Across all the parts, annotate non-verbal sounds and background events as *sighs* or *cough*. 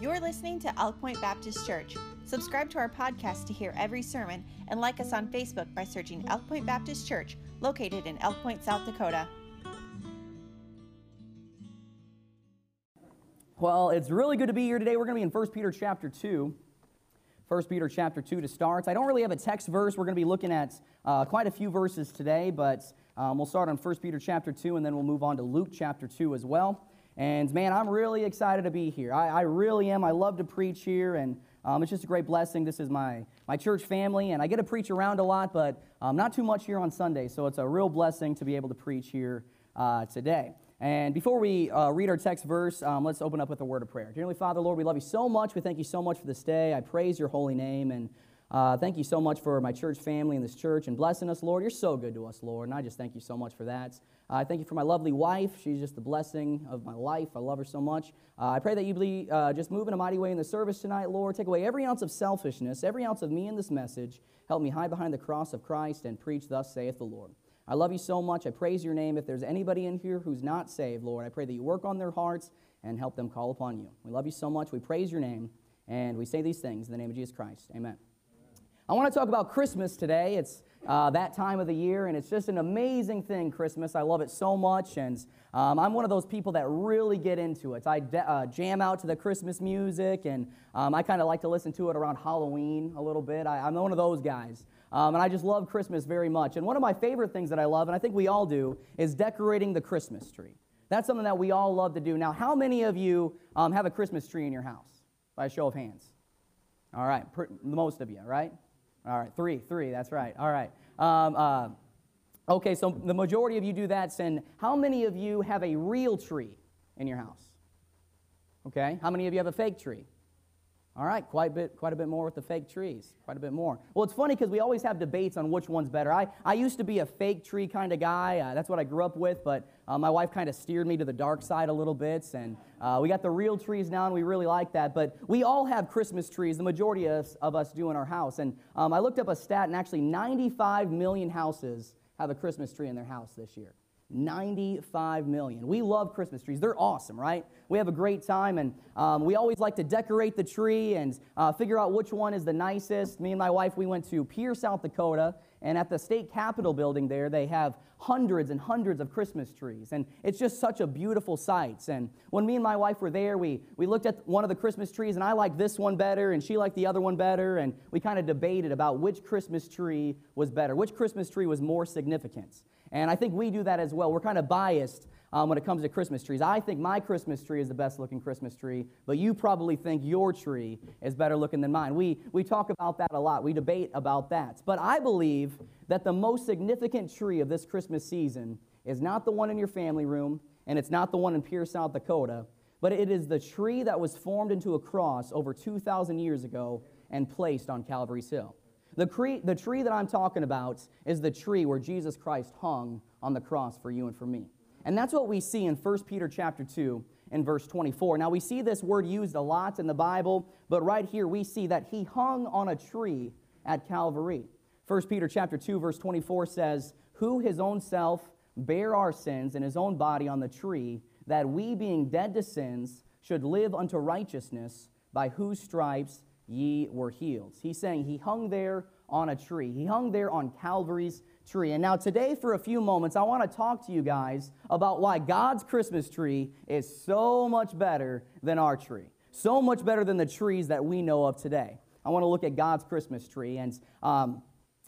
You're listening to Elk Point Baptist Church. Subscribe to our podcast to hear every sermon and like us on Facebook by searching Elk Point Baptist Church, located in Elk Point, South Dakota. Well, it's really good to be here today. We're going to be in 1 Peter chapter 2. 1 Peter chapter 2 to start. I don't really have a text verse. We're going to be looking at uh, quite a few verses today, but um, we'll start on 1 Peter chapter 2 and then we'll move on to Luke chapter 2 as well. And man, I'm really excited to be here. I, I really am. I love to preach here, and um, it's just a great blessing. This is my, my church family, and I get to preach around a lot, but um, not too much here on Sunday. So it's a real blessing to be able to preach here uh, today. And before we uh, read our text verse, um, let's open up with a word of prayer. Dearly Father, Lord, we love you so much. We thank you so much for this day. I praise your holy name. And uh, thank you so much for my church family and this church and blessing us, Lord. You're so good to us, Lord. And I just thank you so much for that. Uh, I thank you for my lovely wife. She's just the blessing of my life. I love her so much. Uh, I pray that you be, uh, just move in a mighty way in the service tonight, Lord. Take away every ounce of selfishness, every ounce of me in this message. Help me hide behind the cross of Christ and preach, Thus saith the Lord. I love you so much. I praise your name. If there's anybody in here who's not saved, Lord, I pray that you work on their hearts and help them call upon you. We love you so much. We praise your name, and we say these things in the name of Jesus Christ. Amen. I want to talk about Christmas today. It's uh, that time of the year, and it's just an amazing thing, Christmas. I love it so much, and um, I'm one of those people that really get into it. I de- uh, jam out to the Christmas music, and um, I kind of like to listen to it around Halloween a little bit. I, I'm one of those guys. Um, and I just love Christmas very much. And one of my favorite things that I love, and I think we all do, is decorating the Christmas tree. That's something that we all love to do. Now, how many of you um, have a Christmas tree in your house? By a show of hands. All right, most of you, right? All right, three, three, that's right. All right. Um, uh, okay, so the majority of you do that. And how many of you have a real tree in your house? Okay, how many of you have a fake tree? All right, quite a bit, quite a bit more with the fake trees. Quite a bit more. Well, it's funny because we always have debates on which one's better. I, I used to be a fake tree kind of guy. Uh, that's what I grew up with, but uh, my wife kind of steered me to the dark side a little bit. And uh, we got the real trees now, and we really like that. But we all have Christmas trees. The majority of us, of us do in our house. And um, I looked up a stat, and actually 95 million houses have a Christmas tree in their house this year. 95 million. We love Christmas trees. They're awesome, right? We have a great time, and um, we always like to decorate the tree and uh, figure out which one is the nicest. Me and my wife, we went to Pierre, South Dakota, and at the state capitol building there, they have hundreds and hundreds of Christmas trees. And it's just such a beautiful sight. And when me and my wife were there, we, we looked at one of the Christmas trees, and I liked this one better, and she liked the other one better. And we kind of debated about which Christmas tree was better, which Christmas tree was more significant. And I think we do that as well. We're kind of biased um, when it comes to Christmas trees. I think my Christmas tree is the best looking Christmas tree, but you probably think your tree is better looking than mine. We, we talk about that a lot, we debate about that. But I believe that the most significant tree of this Christmas season is not the one in your family room, and it's not the one in Pierre, South Dakota, but it is the tree that was formed into a cross over 2,000 years ago and placed on Calvary's Hill. The, cre- the tree that I'm talking about is the tree where Jesus Christ hung on the cross for you and for me. And that's what we see in 1 Peter chapter 2 and verse 24. Now we see this word used a lot in the Bible, but right here we see that he hung on a tree at Calvary. 1 Peter chapter 2 verse 24 says, "Who his own self bare our sins in his own body on the tree, that we being dead to sins should live unto righteousness, by whose stripes ye were healed." He's saying he hung there on a tree. He hung there on Calvary's tree. And now, today, for a few moments, I want to talk to you guys about why God's Christmas tree is so much better than our tree, so much better than the trees that we know of today. I want to look at God's Christmas tree. And um,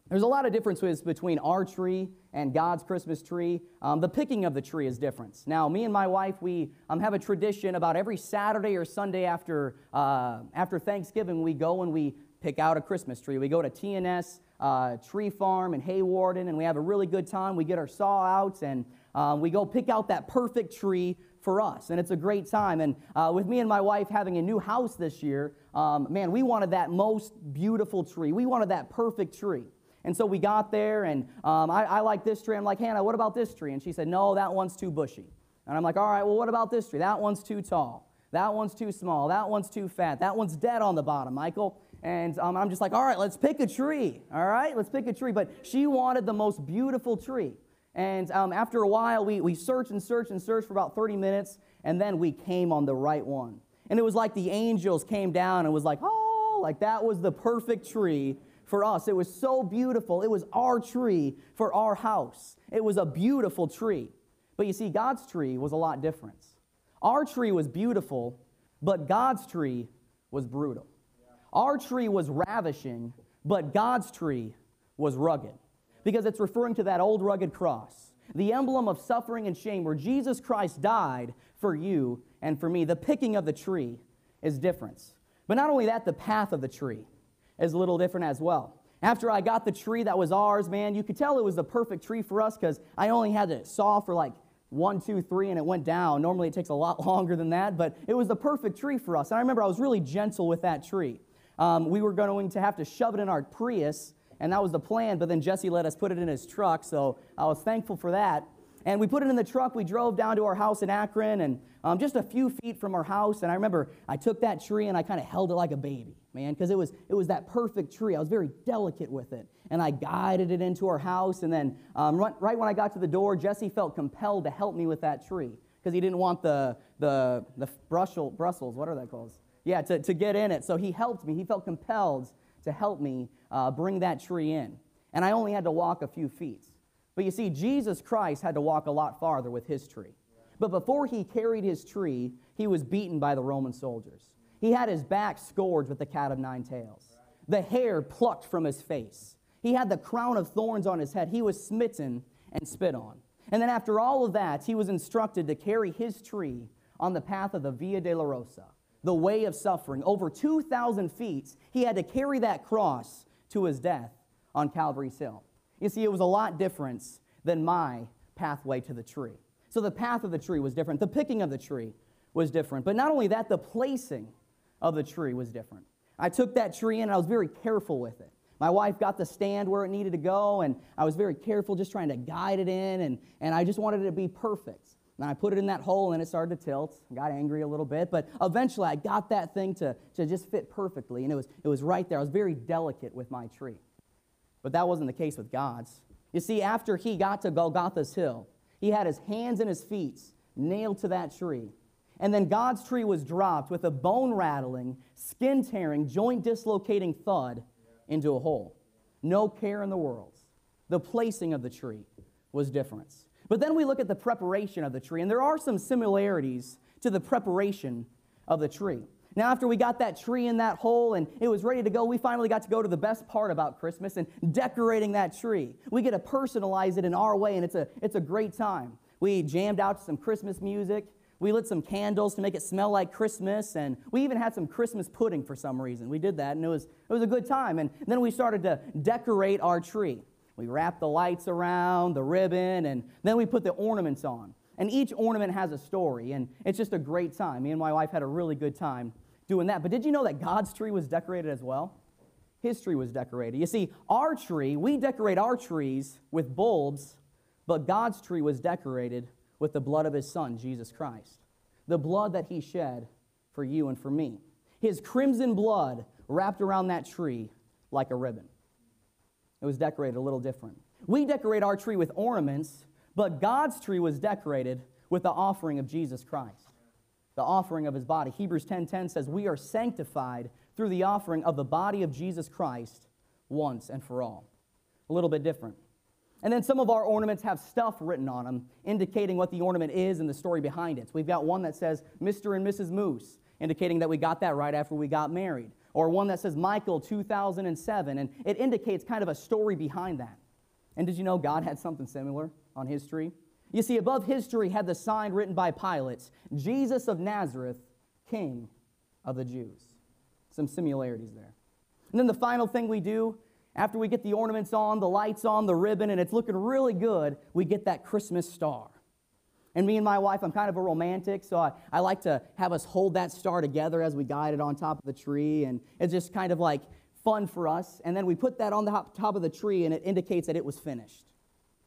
there's a lot of differences between our tree and God's Christmas tree. Um, the picking of the tree is different. Now, me and my wife, we um, have a tradition about every Saturday or Sunday after, uh, after Thanksgiving, we go and we pick out a Christmas tree. We go to TNS uh, Tree Farm in Hawarden, and we have a really good time. We get our saw out, and um, we go pick out that perfect tree for us, and it's a great time. And uh, with me and my wife having a new house this year, um, man, we wanted that most beautiful tree. We wanted that perfect tree. And so we got there, and um, I, I like this tree. I'm like, Hannah, what about this tree? And she said, No, that one's too bushy. And I'm like, All right, well, what about this tree? That one's too tall. That one's too small. That one's too fat. That one's dead on the bottom, Michael. And um, I'm just like, all right, let's pick a tree. All right, let's pick a tree. But she wanted the most beautiful tree. And um, after a while, we, we searched and searched and searched for about 30 minutes, and then we came on the right one. And it was like the angels came down and was like, oh, like that was the perfect tree for us. It was so beautiful. It was our tree for our house. It was a beautiful tree. But you see, God's tree was a lot different. Our tree was beautiful, but God's tree was brutal. Our tree was ravishing, but God's tree was rugged. Because it's referring to that old rugged cross, the emblem of suffering and shame, where Jesus Christ died for you and for me. The picking of the tree is different. But not only that, the path of the tree is a little different as well. After I got the tree that was ours, man, you could tell it was the perfect tree for us because I only had to saw for like one, two, three, and it went down. Normally it takes a lot *laughs* longer than that, but it was the perfect tree for us. And I remember I was really gentle with that tree. Um, we were going to have to shove it in our Prius, and that was the plan, but then Jesse let us put it in his truck, so I was thankful for that. And we put it in the truck. We drove down to our house in Akron, and um, just a few feet from our house. And I remember I took that tree and I kind of held it like a baby, man, because it was it was that perfect tree. I was very delicate with it, and I guided it into our house. And then um, right, right when I got to the door, Jesse felt compelled to help me with that tree because he didn't want the the the Brussels Brussels. What are they called? Yeah, to, to get in it. So he helped me. He felt compelled to help me uh, bring that tree in. And I only had to walk a few feet. But you see, Jesus Christ had to walk a lot farther with his tree. But before he carried his tree, he was beaten by the Roman soldiers. He had his back scourged with the cat of nine tails, the hair plucked from his face. He had the crown of thorns on his head. He was smitten and spit on. And then, after all of that, he was instructed to carry his tree on the path of the Via Dolorosa, the way of suffering. Over 2,000 feet, he had to carry that cross to his death on Calvary's Hill. You see, it was a lot different than my pathway to the tree. So the path of the tree was different. The picking of the tree was different. But not only that, the placing of the tree was different. I took that tree in and I was very careful with it. My wife got the stand where it needed to go, and I was very careful just trying to guide it in, and, and I just wanted it to be perfect. And I put it in that hole and it started to tilt. I got angry a little bit, but eventually I got that thing to, to just fit perfectly, and it was, it was right there. I was very delicate with my tree. But that wasn't the case with God's. You see, after he got to Golgotha's hill, he had his hands and his feet nailed to that tree. And then God's tree was dropped with a bone rattling, skin tearing, joint dislocating thud into a hole. No care in the world. The placing of the tree was different. But then we look at the preparation of the tree, and there are some similarities to the preparation of the tree. Now, after we got that tree in that hole and it was ready to go, we finally got to go to the best part about Christmas and decorating that tree. We get to personalize it in our way, and it's a, it's a great time. We jammed out to some Christmas music. We lit some candles to make it smell like Christmas, and we even had some Christmas pudding for some reason. We did that, and it was, it was a good time. And then we started to decorate our tree. We wrap the lights around, the ribbon, and then we put the ornaments on. And each ornament has a story, and it's just a great time. Me and my wife had a really good time doing that. But did you know that God's tree was decorated as well? His tree was decorated. You see, our tree, we decorate our trees with bulbs, but God's tree was decorated with the blood of his son, Jesus Christ. The blood that he shed for you and for me. His crimson blood wrapped around that tree like a ribbon. It was decorated a little different. We decorate our tree with ornaments, but God's tree was decorated with the offering of Jesus Christ the offering of his body. Hebrews 10:10 10, 10 says, "We are sanctified through the offering of the body of Jesus Christ once and for all." A little bit different. And then some of our ornaments have stuff written on them, indicating what the ornament is and the story behind it. So we've got one that says Mr. and Mrs. Moose, indicating that we got that right after we got married. Or one that says Michael 2007, and it indicates kind of a story behind that. And did you know God had something similar on his tree? You see, above history had the sign written by Pilate Jesus of Nazareth, King of the Jews. Some similarities there. And then the final thing we do, after we get the ornaments on, the lights on, the ribbon, and it's looking really good, we get that Christmas star. And me and my wife, I'm kind of a romantic, so I, I like to have us hold that star together as we guide it on top of the tree. And it's just kind of like fun for us. And then we put that on the top of the tree, and it indicates that it was finished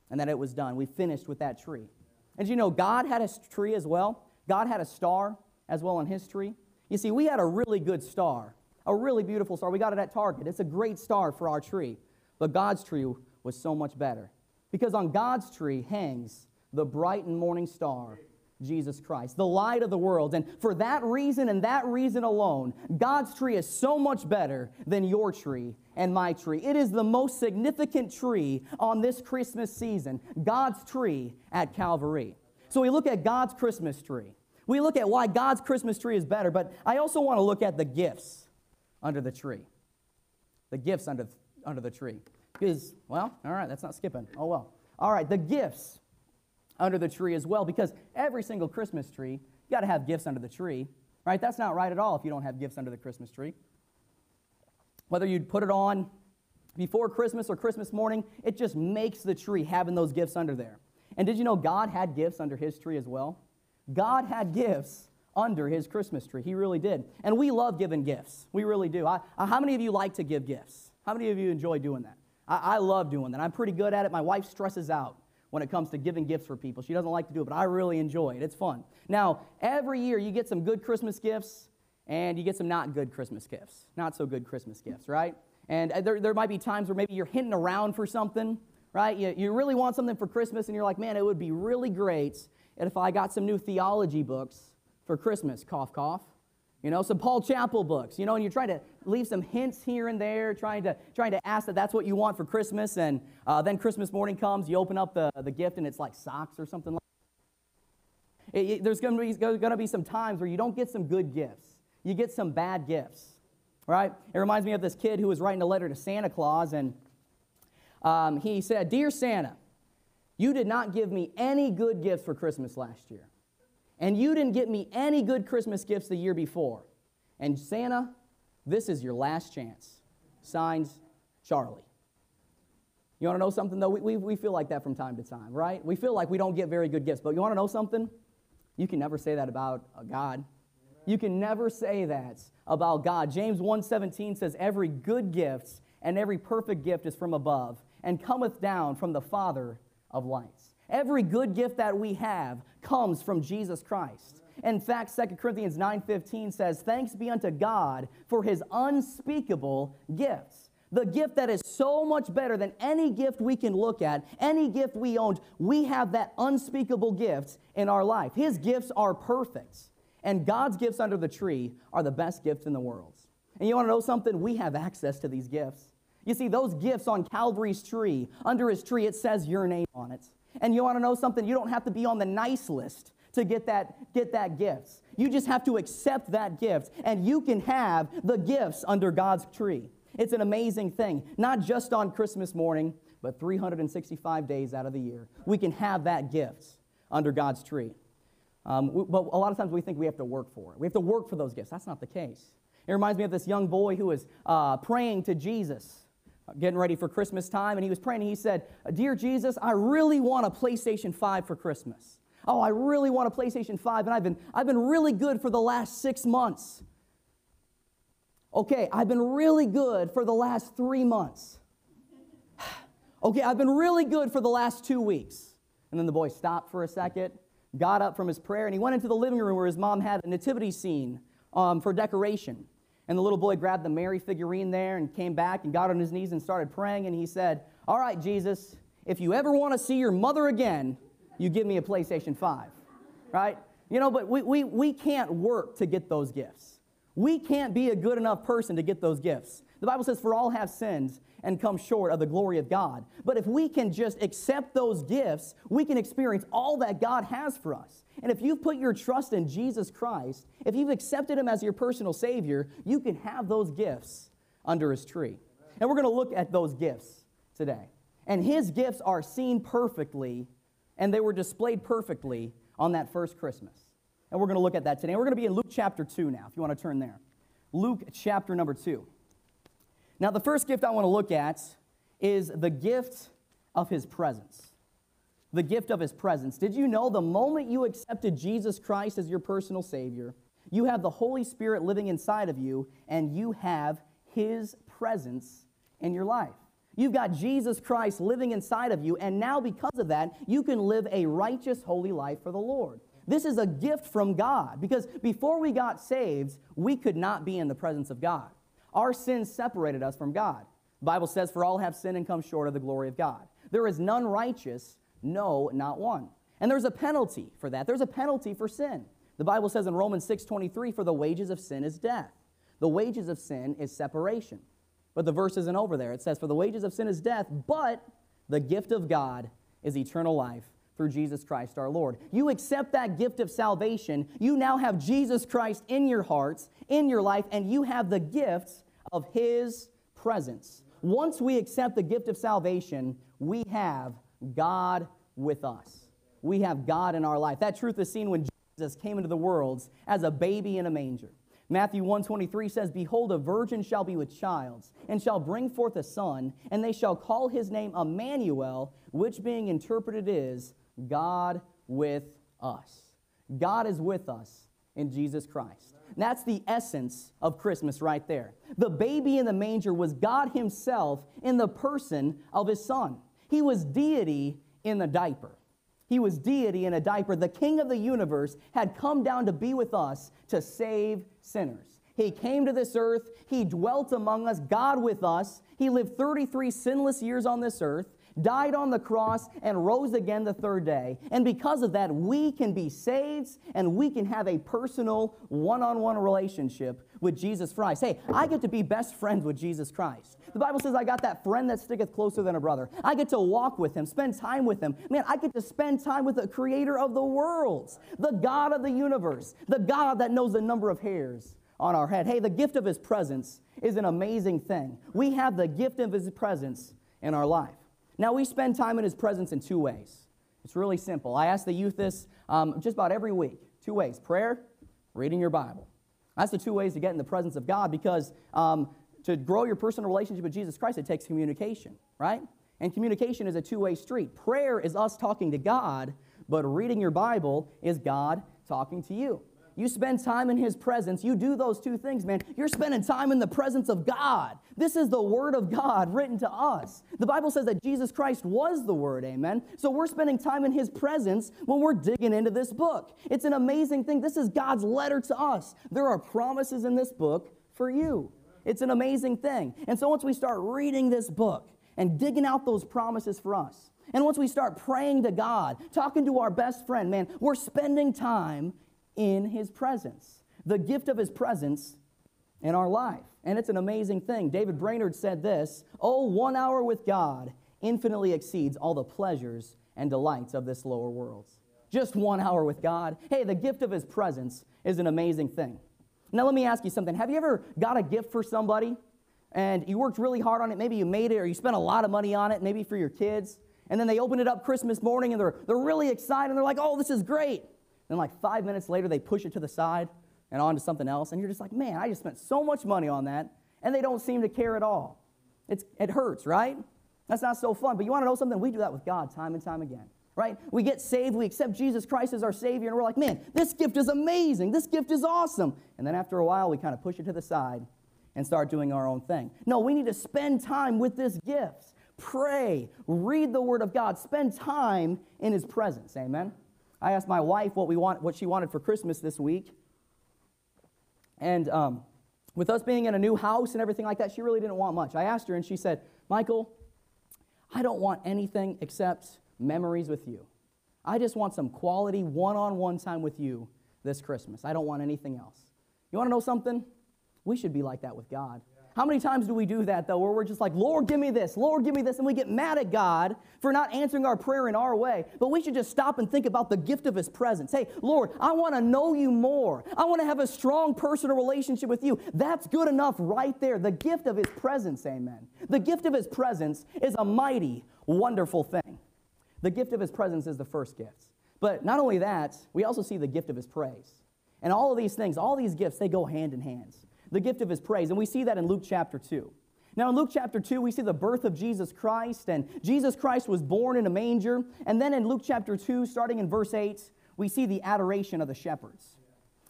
and that it was done. We finished with that tree. And you know, God had a tree as well. God had a star as well on his tree. You see, we had a really good star, a really beautiful star. We got it at Target. It's a great star for our tree. But God's tree was so much better. Because on God's tree hangs the bright and morning star, Jesus Christ, the light of the world. And for that reason and that reason alone, God's tree is so much better than your tree and my tree. It is the most significant tree on this Christmas season, God's tree at Calvary. So we look at God's Christmas tree. We look at why God's Christmas tree is better, but I also want to look at the gifts under the tree. The gifts under, under the tree. Because, well, all right, that's not skipping. Oh, well. All right, the gifts under the tree as well because every single Christmas tree, you got to have gifts under the tree, right? That's not right at all if you don't have gifts under the Christmas tree. Whether you put it on before Christmas or Christmas morning, it just makes the tree having those gifts under there. And did you know God had gifts under his tree as well? God had gifts under his Christmas tree. He really did. And we love giving gifts. We really do. I, how many of you like to give gifts? How many of you enjoy doing that? I, I love doing that. I'm pretty good at it. My wife stresses out when it comes to giving gifts for people. She doesn't like to do it, but I really enjoy it. It's fun. Now, every year you get some good Christmas gifts and you get some not good Christmas gifts, not so good Christmas gifts, right? And uh, there, there might be times where maybe you're hinting around for something, right? You, you really want something for Christmas and you're like, man, it would be really great if I got some new theology books for Christmas, cough, cough you know, some Paul Chappell books, you know, and you're trying to leave some hints here and there, trying to, trying to ask that that's what you want for Christmas, and uh, then Christmas morning comes, you open up the, the gift, and it's like socks or something like that. It, it, there's going to be some times where you don't get some good gifts. You get some bad gifts, right? It reminds me of this kid who was writing a letter to Santa Claus, and um, he said, Dear Santa, you did not give me any good gifts for Christmas last year and you didn't get me any good Christmas gifts the year before. And Santa, this is your last chance. Signs, Charlie. You want to know something, though? We, we, we feel like that from time to time, right? We feel like we don't get very good gifts. But you want to know something? You can never say that about uh, God. You can never say that about God. James 1:17 says every good gift and every perfect gift is from above and cometh down from the Father of lights. Every good gift that we have comes from Jesus Christ. In fact, 2 Corinthians 9:15 says, "Thanks be unto God for his unspeakable gifts." The gift that is so much better than any gift we can look at, any gift we owned, we have that unspeakable gift in our life. His gifts are perfect. And God's gifts under the tree are the best gifts in the world. And you want to know something? We have access to these gifts. You see, those gifts on Calvary's tree, under his tree, it says your name on it. And you want to know something? You don't have to be on the nice list to get that, get that gift. You just have to accept that gift, and you can have the gifts under God's tree. It's an amazing thing, not just on Christmas morning, but 365 days out of the year. We can have that gift under God's tree. Um, we, but a lot of times we think we have to work for it. We have to work for those gifts. That's not the case. It reminds me of this young boy who was uh, praying to Jesus getting ready for Christmas time, and he was praying, and he said, Dear Jesus, I really want a PlayStation 5 for Christmas. Oh, I really want a PlayStation 5, and I've been, I've been really good for the last six months. Okay, I've been really good for the last three months. *sighs* okay, I've been really good for the last two weeks. And then the boy stopped for a second, got up from his prayer, and he went into the living room where his mom had a nativity scene um, for decoration. And the little boy grabbed the Mary figurine there and came back and got on his knees and started praying. And he said, All right, Jesus, if you ever want to see your mother again, you give me a PlayStation 5. Right? You know, but we, we, we can't work to get those gifts. We can't be a good enough person to get those gifts. The Bible says, For all have sins and come short of the glory of God. But if we can just accept those gifts, we can experience all that God has for us. And if you've put your trust in Jesus Christ, if you've accepted Him as your personal Savior, you can have those gifts under His tree. And we're going to look at those gifts today. And His gifts are seen perfectly, and they were displayed perfectly on that first Christmas. And we're going to look at that today. We're going to be in Luke chapter 2 now, if you want to turn there. Luke chapter number 2. Now, the first gift I want to look at is the gift of His presence the gift of his presence. Did you know the moment you accepted Jesus Christ as your personal Savior, you have the Holy Spirit living inside of you, and you have his presence in your life? You've got Jesus Christ living inside of you, and now because of that, you can live a righteous, holy life for the Lord. This is a gift from God because before we got saved, we could not be in the presence of God. Our sins separated us from God. The Bible says, For all have sinned and come short of the glory of God. There is none righteous, no, not one. And there's a penalty for that. There's a penalty for sin. The Bible says in Romans 6:23 for the wages of sin is death. The wages of sin is separation. But the verse isn't over there. It says for the wages of sin is death, but the gift of God is eternal life through Jesus Christ our Lord. You accept that gift of salvation, you now have Jesus Christ in your hearts, in your life, and you have the gifts of his presence. Once we accept the gift of salvation, we have God with us. We have God in our life. That truth is seen when Jesus came into the world as a baby in a manger. Matthew 123 says, Behold, a virgin shall be with child, and shall bring forth a son, and they shall call his name Emmanuel, which being interpreted is God with us. God is with us in Jesus Christ. That's the essence of Christmas right there. The baby in the manger was God Himself in the person of His Son. He was deity in the diaper. He was deity in a diaper. The King of the universe had come down to be with us to save sinners. He came to this earth. He dwelt among us, God with us. He lived 33 sinless years on this earth died on the cross, and rose again the third day. And because of that, we can be saved and we can have a personal one on one relationship with Jesus Christ. Hey, I get to be best friends with Jesus Christ. The Bible says, I got that friend that sticketh closer than a brother. I get to walk with him, spend time with him. Man, I get to spend time with the creator of the worlds, the God of the universe, the God that knows the number of hairs on our head. Hey, the gift of his presence is an amazing thing. We have the gift of his presence in our life. Now, we spend time in His presence in two ways. It's really simple. I ask the youth this um, just about every week two ways prayer, reading your Bible. That's the two ways to get in the presence of God because um, to grow your personal relationship with Jesus Christ, it takes communication, right? And communication is a two way street. Prayer is us talking to God, but reading your Bible is God talking to you you spend time in His presence, you do those two things, man. You're spending time in the presence of God. This is the Word of God written to us. The Bible says that Jesus Christ was the Word, amen? So we're spending time in His presence when we're digging into this book. It's an amazing thing. This is God's letter to us. There are promises in this book for you. It's an amazing thing. And so once we start reading this book and digging out those promises for us, and once we start praying to God, talking to our best friend, man, we're spending time in his presence, the gift of his presence in our life. And it's an amazing thing. David Brainerd said this Oh, one hour with God infinitely exceeds all the pleasures and delights of this lower world. Just one hour with God. Hey, the gift of his presence is an amazing thing. Now, let me ask you something. Have you ever got a gift for somebody and you worked really hard on it? Maybe you made it or you spent a lot of money on it, maybe for your kids. And then they open it up Christmas morning and they're, they're really excited and they're like, oh, this is great. Then, like five minutes later, they push it to the side and on to something else. And you're just like, man, I just spent so much money on that. And they don't seem to care at all. It's, it hurts, right? That's not so fun. But you want to know something? We do that with God time and time again, right? We get saved, we accept Jesus Christ as our Savior, and we're like, man, this gift is amazing. This gift is awesome. And then after a while, we kind of push it to the side and start doing our own thing. No, we need to spend time with this gift. Pray, read the Word of God, spend time in His presence. Amen. I asked my wife what, we want, what she wanted for Christmas this week. And um, with us being in a new house and everything like that, she really didn't want much. I asked her, and she said, Michael, I don't want anything except memories with you. I just want some quality one on one time with you this Christmas. I don't want anything else. You want to know something? We should be like that with God. How many times do we do that, though, where we're just like, Lord, give me this, Lord, give me this, and we get mad at God for not answering our prayer in our way? But we should just stop and think about the gift of His presence. Hey, Lord, I want to know you more. I want to have a strong personal relationship with you. That's good enough right there. The gift of His presence, amen. The gift of His presence is a mighty, wonderful thing. The gift of His presence is the first gift. But not only that, we also see the gift of His praise. And all of these things, all these gifts, they go hand in hand the gift of his praise. And we see that in Luke chapter 2. Now, in Luke chapter 2, we see the birth of Jesus Christ, and Jesus Christ was born in a manger. And then in Luke chapter 2, starting in verse 8, we see the adoration of the shepherds.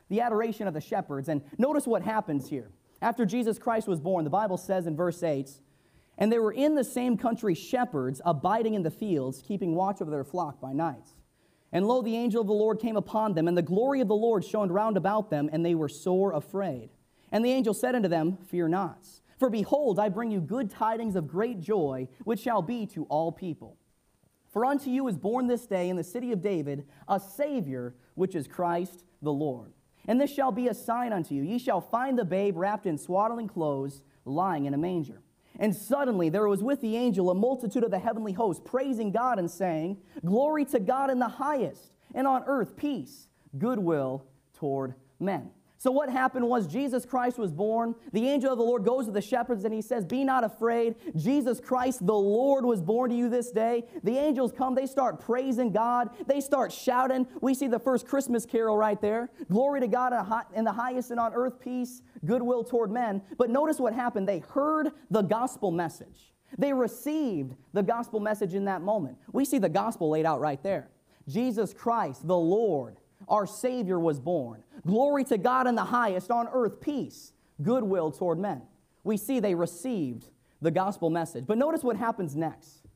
The adoration of the shepherds. And notice what happens here. After Jesus Christ was born, the Bible says in verse 8, and there were in the same country shepherds abiding in the fields, keeping watch over their flock by night. And lo, the angel of the Lord came upon them, and the glory of the Lord shone round about them, and they were sore afraid. And the angel said unto them, Fear not. For behold, I bring you good tidings of great joy, which shall be to all people. For unto you is born this day in the city of David a Savior, which is Christ the Lord. And this shall be a sign unto you ye shall find the babe wrapped in swaddling clothes, lying in a manger. And suddenly there was with the angel a multitude of the heavenly host, praising God and saying, Glory to God in the highest, and on earth peace, goodwill toward men. So, what happened was Jesus Christ was born. The angel of the Lord goes to the shepherds and he says, Be not afraid. Jesus Christ, the Lord, was born to you this day. The angels come, they start praising God, they start shouting. We see the first Christmas carol right there Glory to God in the highest and on earth, peace, goodwill toward men. But notice what happened. They heard the gospel message, they received the gospel message in that moment. We see the gospel laid out right there. Jesus Christ, the Lord, our Savior was born. Glory to God in the highest, on earth, peace, goodwill toward men. We see they received the gospel message. But notice what happens next.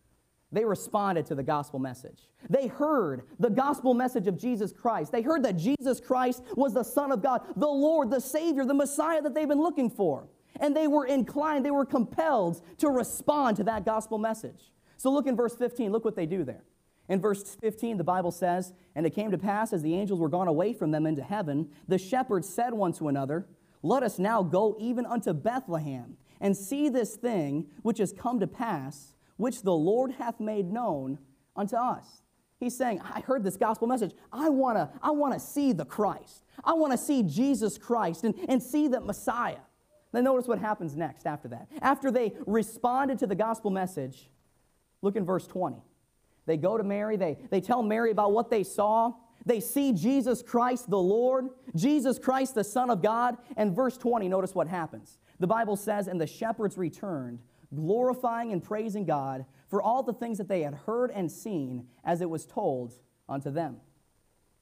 They responded to the gospel message. They heard the gospel message of Jesus Christ. They heard that Jesus Christ was the Son of God, the Lord, the Savior, the Messiah that they've been looking for. And they were inclined, they were compelled to respond to that gospel message. So look in verse 15, look what they do there. In verse 15, the Bible says, And it came to pass, as the angels were gone away from them into heaven, the shepherds said one to another, Let us now go even unto Bethlehem, and see this thing which has come to pass, which the Lord hath made known unto us. He's saying, I heard this gospel message. I want to I wanna see the Christ. I want to see Jesus Christ and, and see the Messiah. Then notice what happens next after that. After they responded to the gospel message, look in verse 20. They go to Mary, they, they tell Mary about what they saw. They see Jesus Christ the Lord, Jesus Christ the Son of God. And verse 20, notice what happens. The Bible says, And the shepherds returned, glorifying and praising God for all the things that they had heard and seen as it was told unto them.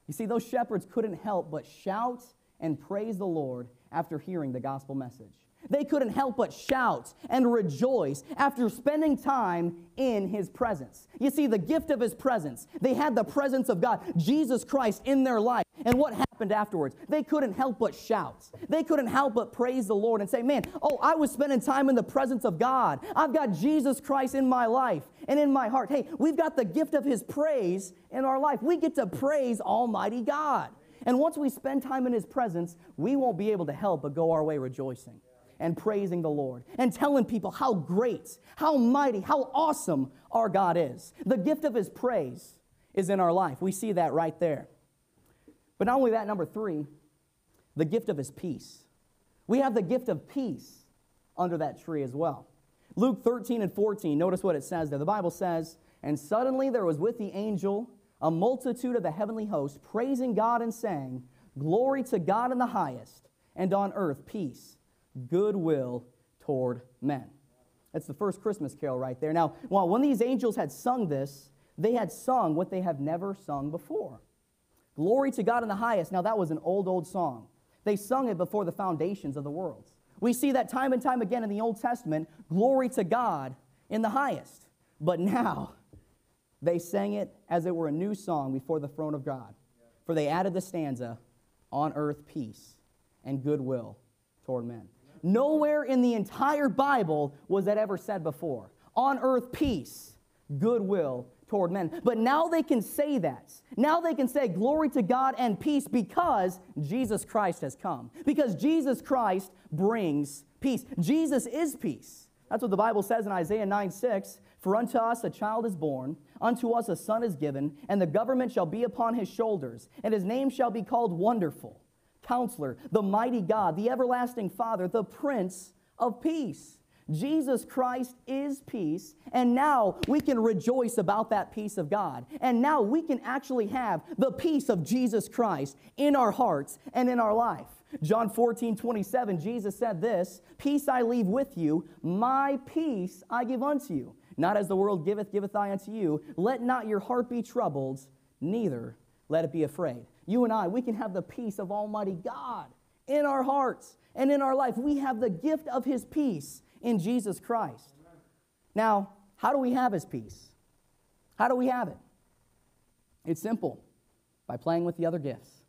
You see, those shepherds couldn't help but shout and praise the Lord after hearing the gospel message. They couldn't help but shout and rejoice after spending time in his presence. You see, the gift of his presence, they had the presence of God, Jesus Christ, in their life. And what happened afterwards? They couldn't help but shout. They couldn't help but praise the Lord and say, Man, oh, I was spending time in the presence of God. I've got Jesus Christ in my life and in my heart. Hey, we've got the gift of his praise in our life. We get to praise Almighty God. And once we spend time in his presence, we won't be able to help but go our way rejoicing and praising the Lord and telling people how great, how mighty, how awesome our God is. The gift of His praise is in our life. We see that right there. But not only that, number three, the gift of His peace. We have the gift of peace under that tree as well. Luke 13 and 14, notice what it says there. The Bible says, And suddenly there was with the angel a multitude of the heavenly host, praising God and saying, Glory to God in the highest, and on earth peace goodwill toward men. That's the first Christmas carol right there. Now, well, when these angels had sung this, they had sung what they have never sung before. Glory to God in the highest. Now, that was an old, old song. They sung it before the foundations of the world. We see that time and time again in the Old Testament glory to God in the highest. But now, they sang it as it were a new song before the throne of God. For they added the stanza, on earth peace and goodwill toward men. Nowhere in the entire Bible was that ever said before. On earth, peace, goodwill toward men. But now they can say that. Now they can say glory to God and peace because Jesus Christ has come. Because Jesus Christ brings peace. Jesus is peace. That's what the Bible says in Isaiah 9 6. For unto us a child is born, unto us a son is given, and the government shall be upon his shoulders, and his name shall be called Wonderful Counselor, the mighty God, the everlasting Father, the Prince of Peace. Jesus Christ is peace, and now we can rejoice about that peace of God. And now we can actually have the peace of Jesus Christ in our hearts and in our life. John 14, 27, Jesus said this Peace I leave with you, my peace I give unto you. Not as the world giveth, giveth I unto you. Let not your heart be troubled, neither let it be afraid you and I, we can have the peace of Almighty God in our hearts and in our life. We have the gift of His peace in Jesus Christ. Now, how do we have His peace? How do we have it? It's simple by playing with the other gifts.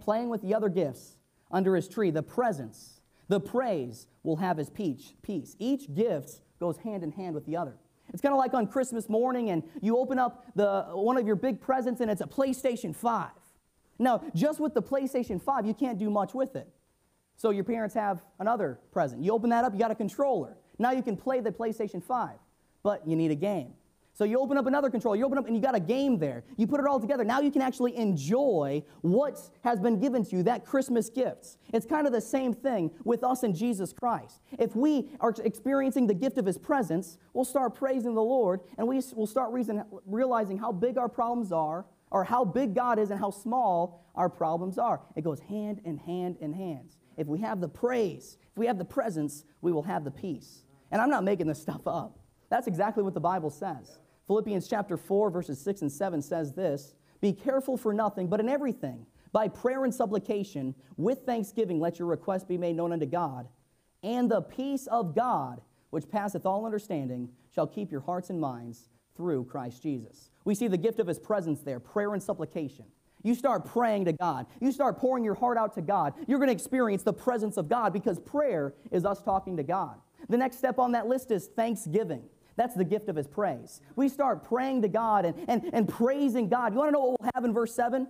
playing with the other gifts under His tree, the presence, the praise will have His peace. Each gift goes hand in hand with the other. It's kind of like on Christmas morning and you open up the, one of your big presents and it's a PlayStation 5. Now, just with the PlayStation 5, you can't do much with it. So your parents have another present. You open that up, you got a controller. Now you can play the PlayStation 5, but you need a game. So you open up another controller, you open up and you got a game there. You put it all together. Now you can actually enjoy what has been given to you, that Christmas gifts. It's kind of the same thing with us and Jesus Christ. If we are experiencing the gift of his presence, we'll start praising the Lord and we will start reason, realizing how big our problems are or how big God is and how small our problems are. It goes hand in hand in hands. If we have the praise, if we have the presence, we will have the peace. And I'm not making this stuff up. That's exactly what the Bible says. Philippians chapter 4, verses 6 and 7 says this Be careful for nothing, but in everything, by prayer and supplication, with thanksgiving, let your requests be made known unto God. And the peace of God, which passeth all understanding, shall keep your hearts and minds through Christ Jesus. We see the gift of his presence there prayer and supplication. You start praying to God. You start pouring your heart out to God. You're going to experience the presence of God because prayer is us talking to God. The next step on that list is thanksgiving. That's the gift of his praise. We start praying to God and, and, and praising God. You want to know what we'll have in verse 7?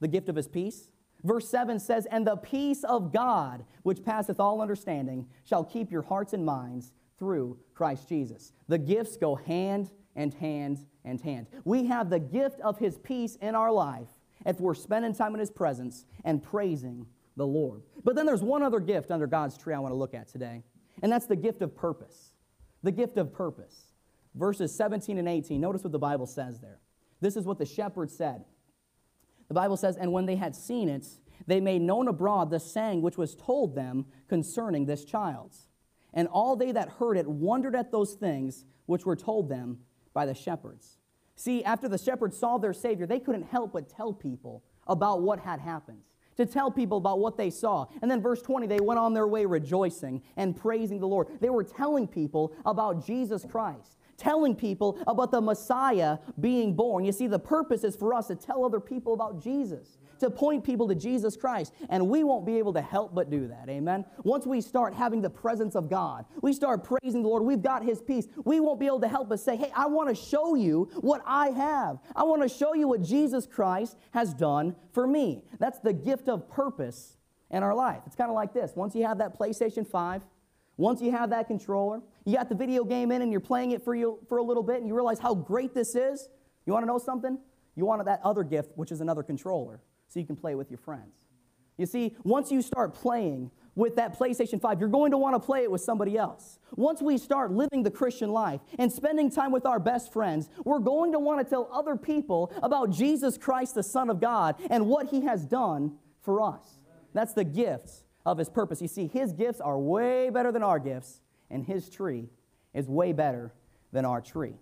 The gift of his peace. Verse 7 says, And the peace of God, which passeth all understanding, shall keep your hearts and minds through Christ Jesus. The gifts go hand and hand and hand. We have the gift of his peace in our life if we're spending time in his presence and praising the Lord. But then there's one other gift under God's tree I want to look at today, and that's the gift of purpose. The gift of purpose. Verses 17 and 18, notice what the Bible says there. This is what the shepherd said. The Bible says, And when they had seen it, they made known abroad the saying which was told them concerning this child's. And all they that heard it wondered at those things which were told them by the shepherds. See, after the shepherds saw their Savior, they couldn't help but tell people about what had happened, to tell people about what they saw. And then, verse 20, they went on their way rejoicing and praising the Lord. They were telling people about Jesus Christ, telling people about the Messiah being born. You see, the purpose is for us to tell other people about Jesus to point people to Jesus Christ. And we won't be able to help but do that. Amen. Once we start having the presence of God, we start praising the Lord, we've got His peace. We won't be able to help but say, Hey, I want to show you what I have. I want to show you what Jesus Christ has done for me. That's the gift of purpose in our life. It's kind of like this once you have that PlayStation 5, once you have that controller, you got the video game in and you're playing it for, you, for a little bit and you realize how great this is. You want to know something? You want that other gift, which is another controller so you can play with your friends. You see, once you start playing with that PlayStation 5, you're going to want to play it with somebody else. Once we start living the Christian life and spending time with our best friends, we're going to want to tell other people about Jesus Christ, the Son of God, and what He has done for us. That's the gifts of His purpose. You see, His gifts are way better than our gifts, and His tree is way better than our tree.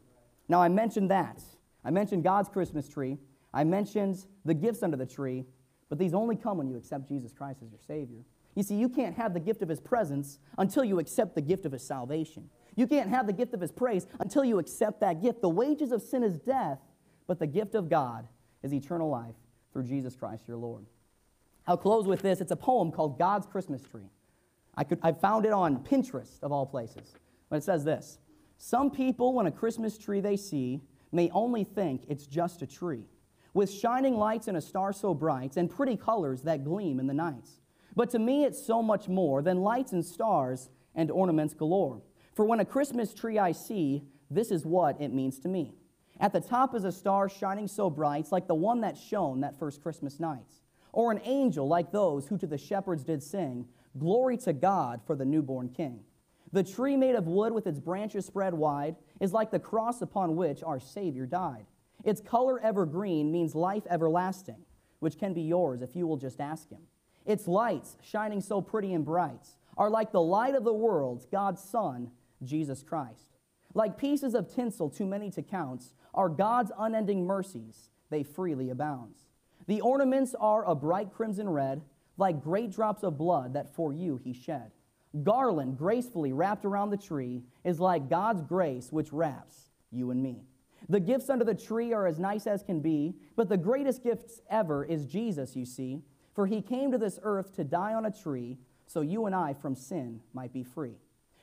Now, I mentioned that. I mentioned God's Christmas tree. I mentioned the gifts under the tree, but these only come when you accept Jesus Christ as your Savior. You see, you can't have the gift of His presence until you accept the gift of His salvation. You can't have the gift of His praise until you accept that gift. The wages of sin is death, but the gift of God is eternal life through Jesus Christ your Lord. I'll close with this. It's a poem called God's Christmas Tree. I, could, I found it on Pinterest, of all places. But it says this Some people, when a Christmas tree they see, may only think it's just a tree with shining lights and a star so bright, and pretty colors that gleam in the nights. But to me, it's so much more than lights and stars and ornaments galore. For when a Christmas tree I see, this is what it means to me. At the top is a star shining so bright, like the one that shone that first Christmas night. Or an angel like those who to the shepherds did sing, Glory to God for the newborn King. The tree made of wood with its branches spread wide is like the cross upon which our Savior died. Its color evergreen means life everlasting, which can be yours if you will just ask Him. Its lights, shining so pretty and bright, are like the light of the world, God's Son, Jesus Christ. Like pieces of tinsel too many to count, are God's unending mercies, they freely abound. The ornaments are a bright crimson red, like great drops of blood that for you he shed. Garland, gracefully wrapped around the tree, is like God's grace which wraps you and me. The gifts under the tree are as nice as can be, but the greatest gift ever is Jesus, you see, for he came to this earth to die on a tree so you and I from sin might be free.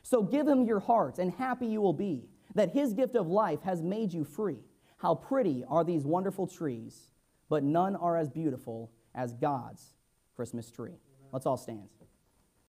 So give him your heart, and happy you will be. that his gift of life has made you free. How pretty are these wonderful trees, but none are as beautiful as God's Christmas tree. Let's all stand.